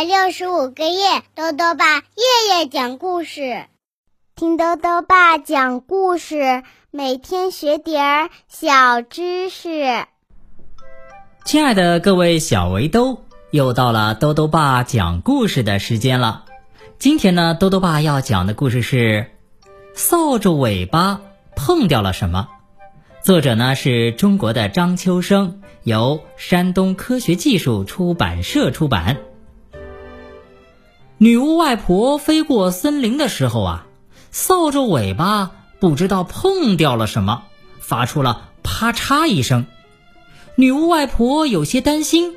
百六十五个夜，豆豆爸夜夜讲故事，听豆豆爸讲故事，每天学点儿小知识。亲爱的各位小围兜，又到了豆豆爸讲故事的时间了。今天呢，豆豆爸要讲的故事是《扫帚尾巴碰掉了什么》。作者呢是中国的张秋生，由山东科学技术出版社出版。女巫外婆飞过森林的时候啊，扫帚尾巴不知道碰掉了什么，发出了啪嚓一声。女巫外婆有些担心，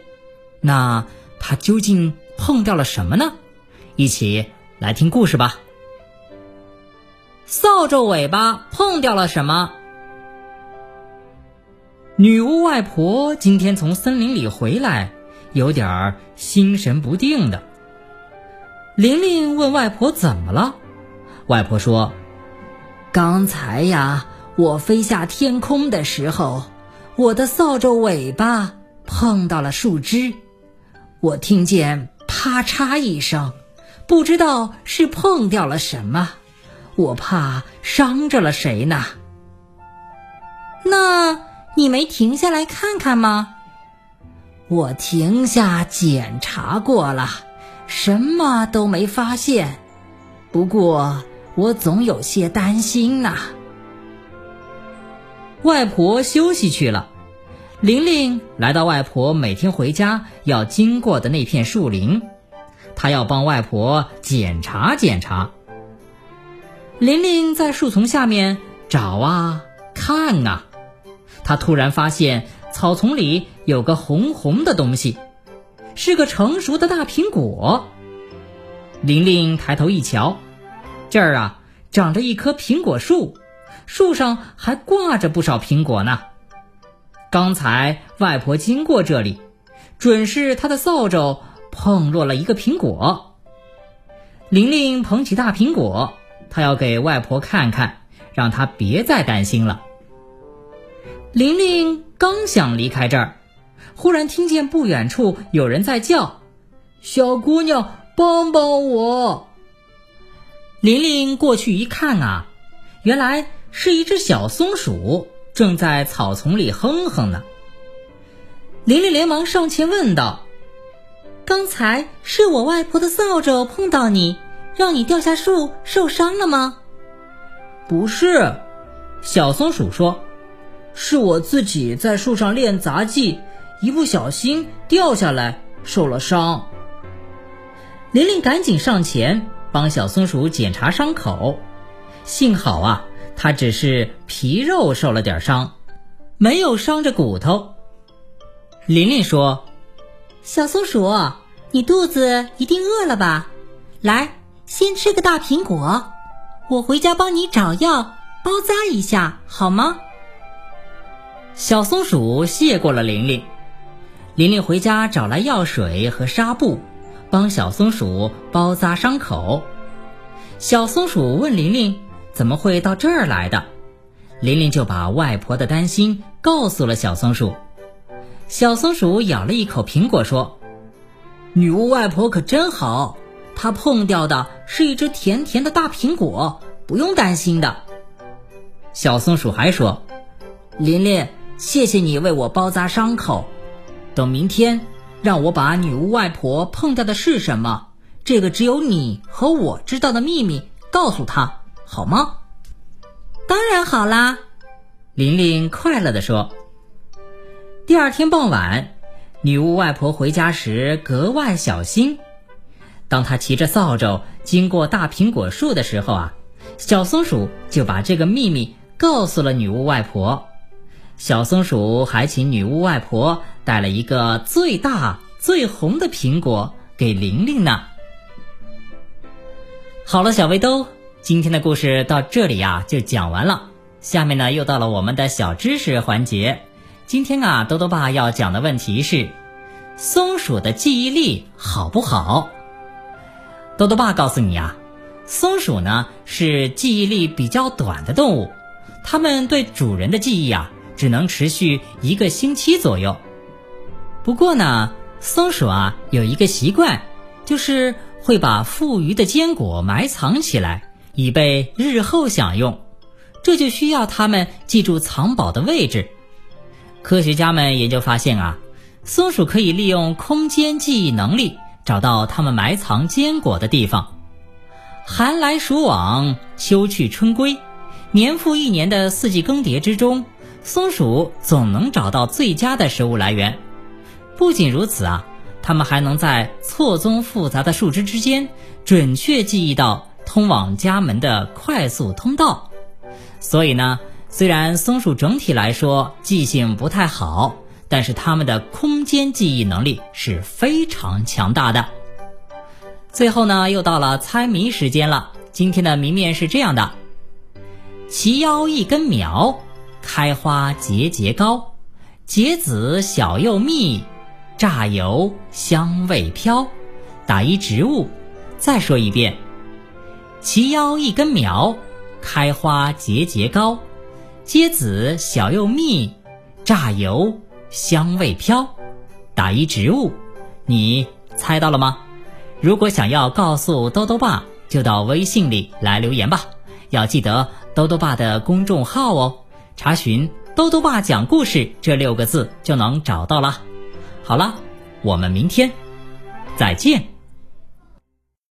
那她究竟碰掉了什么呢？一起来听故事吧。扫帚尾巴碰掉了什么？女巫外婆今天从森林里回来，有点儿心神不定的。玲玲问外婆怎么了，外婆说：“刚才呀，我飞下天空的时候，我的扫帚尾巴碰到了树枝，我听见啪嚓一声，不知道是碰掉了什么，我怕伤着了谁呢。那。”你没停下来看看吗？我停下检查过了，什么都没发现。不过我总有些担心呐。外婆休息去了，玲玲来到外婆每天回家要经过的那片树林，她要帮外婆检查检查。玲玲在树丛下面找啊看啊。她突然发现草丛里有个红红的东西，是个成熟的大苹果。玲玲抬头一瞧，这儿啊长着一棵苹果树，树上还挂着不少苹果呢。刚才外婆经过这里，准是她的扫帚碰落了一个苹果。玲玲捧起大苹果，她要给外婆看看，让她别再担心了。玲玲刚想离开这儿，忽然听见不远处有人在叫：“小姑娘，帮帮我！”玲玲过去一看啊，原来是一只小松鼠正在草丛里哼哼呢。玲玲连忙上前问道：“刚才是我外婆的扫帚碰到你，让你掉下树受伤了吗？”“不是。”小松鼠说。是我自己在树上练杂技，一不小心掉下来，受了伤。玲玲赶紧上前帮小松鼠检查伤口，幸好啊，它只是皮肉受了点伤，没有伤着骨头。玲玲说：“小松鼠，你肚子一定饿了吧？来，先吃个大苹果，我回家帮你找药包扎一下，好吗？”小松鼠谢过了玲玲，玲玲回家找来药水和纱布，帮小松鼠包扎伤口。小松鼠问玲玲怎么会到这儿来的，玲玲就把外婆的担心告诉了小松鼠。小松鼠咬了一口苹果说：“女巫外婆可真好，她碰掉的是一只甜甜的大苹果，不用担心的。”小松鼠还说：“玲玲。”谢谢你为我包扎伤口，等明天让我把女巫外婆碰到的是什么，这个只有你和我知道的秘密告诉她，好吗？当然好啦，玲玲快乐地说。第二天傍晚，女巫外婆回家时格外小心，当她骑着扫帚经过大苹果树的时候啊，小松鼠就把这个秘密告诉了女巫外婆。小松鼠还请女巫外婆带了一个最大最红的苹果给玲玲呢。好了，小围兜，今天的故事到这里呀就讲完了。下面呢又到了我们的小知识环节。今天啊，多多爸要讲的问题是：松鼠的记忆力好不好？多多爸告诉你啊，松鼠呢是记忆力比较短的动物，它们对主人的记忆啊。只能持续一个星期左右。不过呢，松鼠啊有一个习惯，就是会把富余的坚果埋藏起来，以备日后享用。这就需要它们记住藏宝的位置。科学家们研究发现啊，松鼠可以利用空间记忆能力找到它们埋藏坚果的地方。寒来暑往，秋去春归，年复一年的四季更迭之中，松鼠总能找到最佳的食物来源。不仅如此啊，它们还能在错综复杂的树枝之间准确记忆到通往家门的快速通道。所以呢，虽然松鼠整体来说记性不太好，但是它们的空间记忆能力是非常强大的。最后呢，又到了猜谜时间了。今天的谜面是这样的：齐腰一根苗，开花节节高，结子小又密，榨油香味飘。打一植物。再说一遍：齐腰一根苗，开花节节高，结籽小又密，榨油香味飘。打一植物。你猜到了吗？如果想要告诉兜兜爸，就到微信里来留言吧。要记得兜兜爸的公众号哦，查询“兜兜爸讲故事”这六个字就能找到了。好了，我们明天再见。